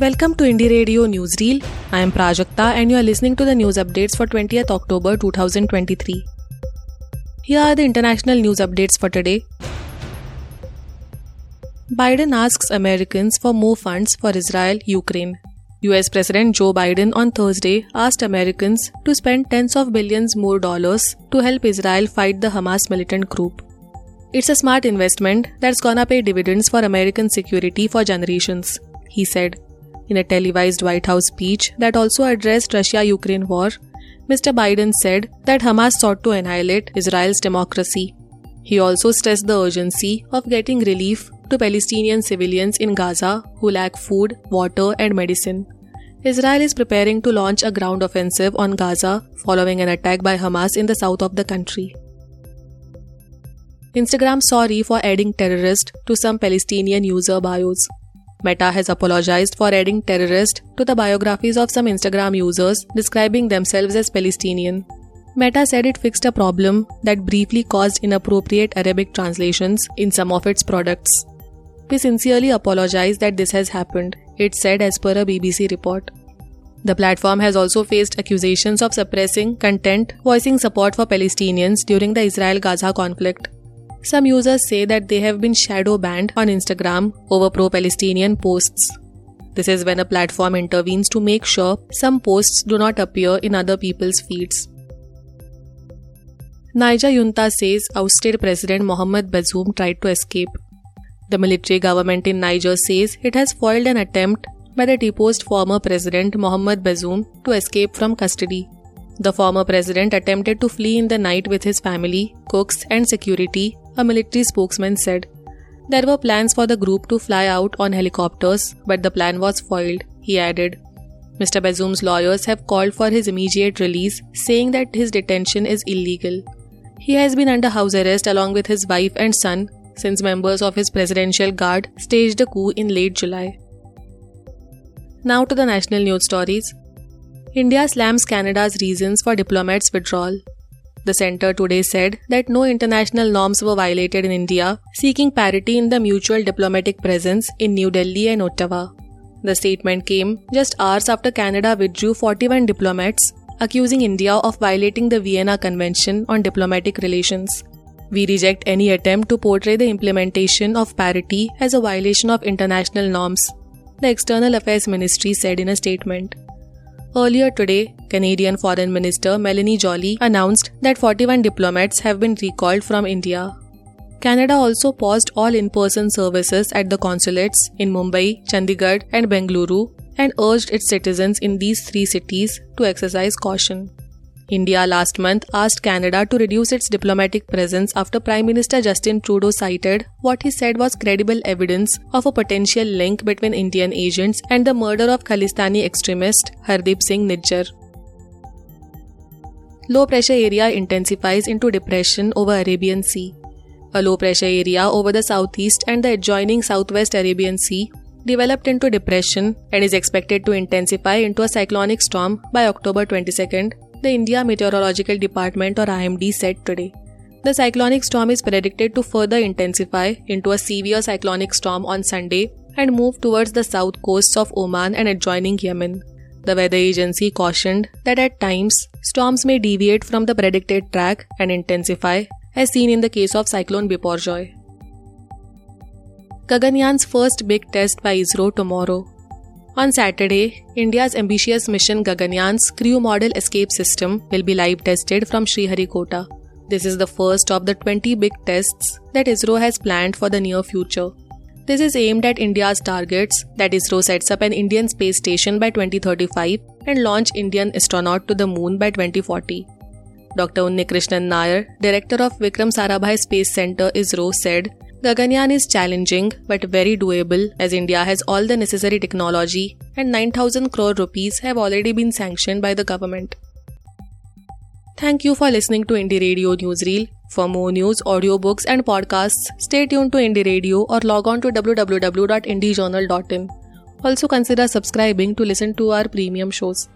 Welcome to Indie Radio Newsreel. I am Prajakta and you are listening to the news updates for 20th October 2023. Here are the international news updates for today. Biden asks Americans for more funds for Israel Ukraine. US President Joe Biden on Thursday asked Americans to spend tens of billions more dollars to help Israel fight the Hamas militant group. It's a smart investment that's gonna pay dividends for American security for generations, he said. In a televised White House speech that also addressed Russia Ukraine war, Mr. Biden said that Hamas sought to annihilate Israel's democracy. He also stressed the urgency of getting relief to Palestinian civilians in Gaza who lack food, water, and medicine. Israel is preparing to launch a ground offensive on Gaza following an attack by Hamas in the south of the country. Instagram sorry for adding terrorist to some Palestinian user bios. Meta has apologized for adding terrorist to the biographies of some Instagram users describing themselves as Palestinian. Meta said it fixed a problem that briefly caused inappropriate Arabic translations in some of its products. We sincerely apologize that this has happened, it said as per a BBC report. The platform has also faced accusations of suppressing content voicing support for Palestinians during the Israel Gaza conflict. Some users say that they have been shadow banned on Instagram over pro Palestinian posts. This is when a platform intervenes to make sure some posts do not appear in other people's feeds. Niger junta says ousted President Mohamed Bazoum tried to escape. The military government in Niger says it has foiled an attempt by the deposed former president Mohamed Bazoum to escape from custody. The former president attempted to flee in the night with his family, cooks, and security a military spokesman said. There were plans for the group to fly out on helicopters, but the plan was foiled, he added. Mr. Bazoum's lawyers have called for his immediate release, saying that his detention is illegal. He has been under house arrest along with his wife and son since members of his presidential guard staged a coup in late July. Now to the national news stories. India slams Canada's reasons for diplomats' withdrawal. The center today said that no international norms were violated in India, seeking parity in the mutual diplomatic presence in New Delhi and Ottawa. The statement came just hours after Canada withdrew 41 diplomats, accusing India of violating the Vienna Convention on Diplomatic Relations. We reject any attempt to portray the implementation of parity as a violation of international norms, the External Affairs Ministry said in a statement. Earlier today, Canadian Foreign Minister Melanie Joly announced that 41 diplomats have been recalled from India. Canada also paused all in person services at the consulates in Mumbai, Chandigarh, and Bengaluru and urged its citizens in these three cities to exercise caution. India last month asked Canada to reduce its diplomatic presence after Prime Minister Justin Trudeau cited what he said was credible evidence of a potential link between Indian agents and the murder of Khalistani extremist Hardeep Singh Nijjar. Low pressure area intensifies into depression over Arabian Sea. A low pressure area over the southeast and the adjoining southwest Arabian Sea developed into depression and is expected to intensify into a cyclonic storm by October 22nd the India Meteorological Department or IMD said today. The cyclonic storm is predicted to further intensify into a severe cyclonic storm on Sunday and move towards the south coasts of Oman and adjoining Yemen. The weather agency cautioned that at times storms may deviate from the predicted track and intensify, as seen in the case of Cyclone Biparjoy. Gaganyaan's first big test by ISRO tomorrow. On Saturday, India's ambitious mission Gaganyaan's crew model escape system will be live tested from Sriharikota. This is the first of the 20 big tests that ISRO has planned for the near future. This is aimed at India's targets that ISRO sets up an Indian space station by 2035 and launch Indian astronaut to the moon by 2040. Dr. Unnikrishnan Nair, director of Vikram Sarabhai Space Center ISRO said Gaganyaan is challenging but very doable as India has all the necessary technology and 9000 crore rupees have already been sanctioned by the government. Thank you for listening to Indie Radio Newsreel. For more news, audiobooks and podcasts, stay tuned to Indie Radio or log on to www.indiejournal.in. Also consider subscribing to listen to our premium shows.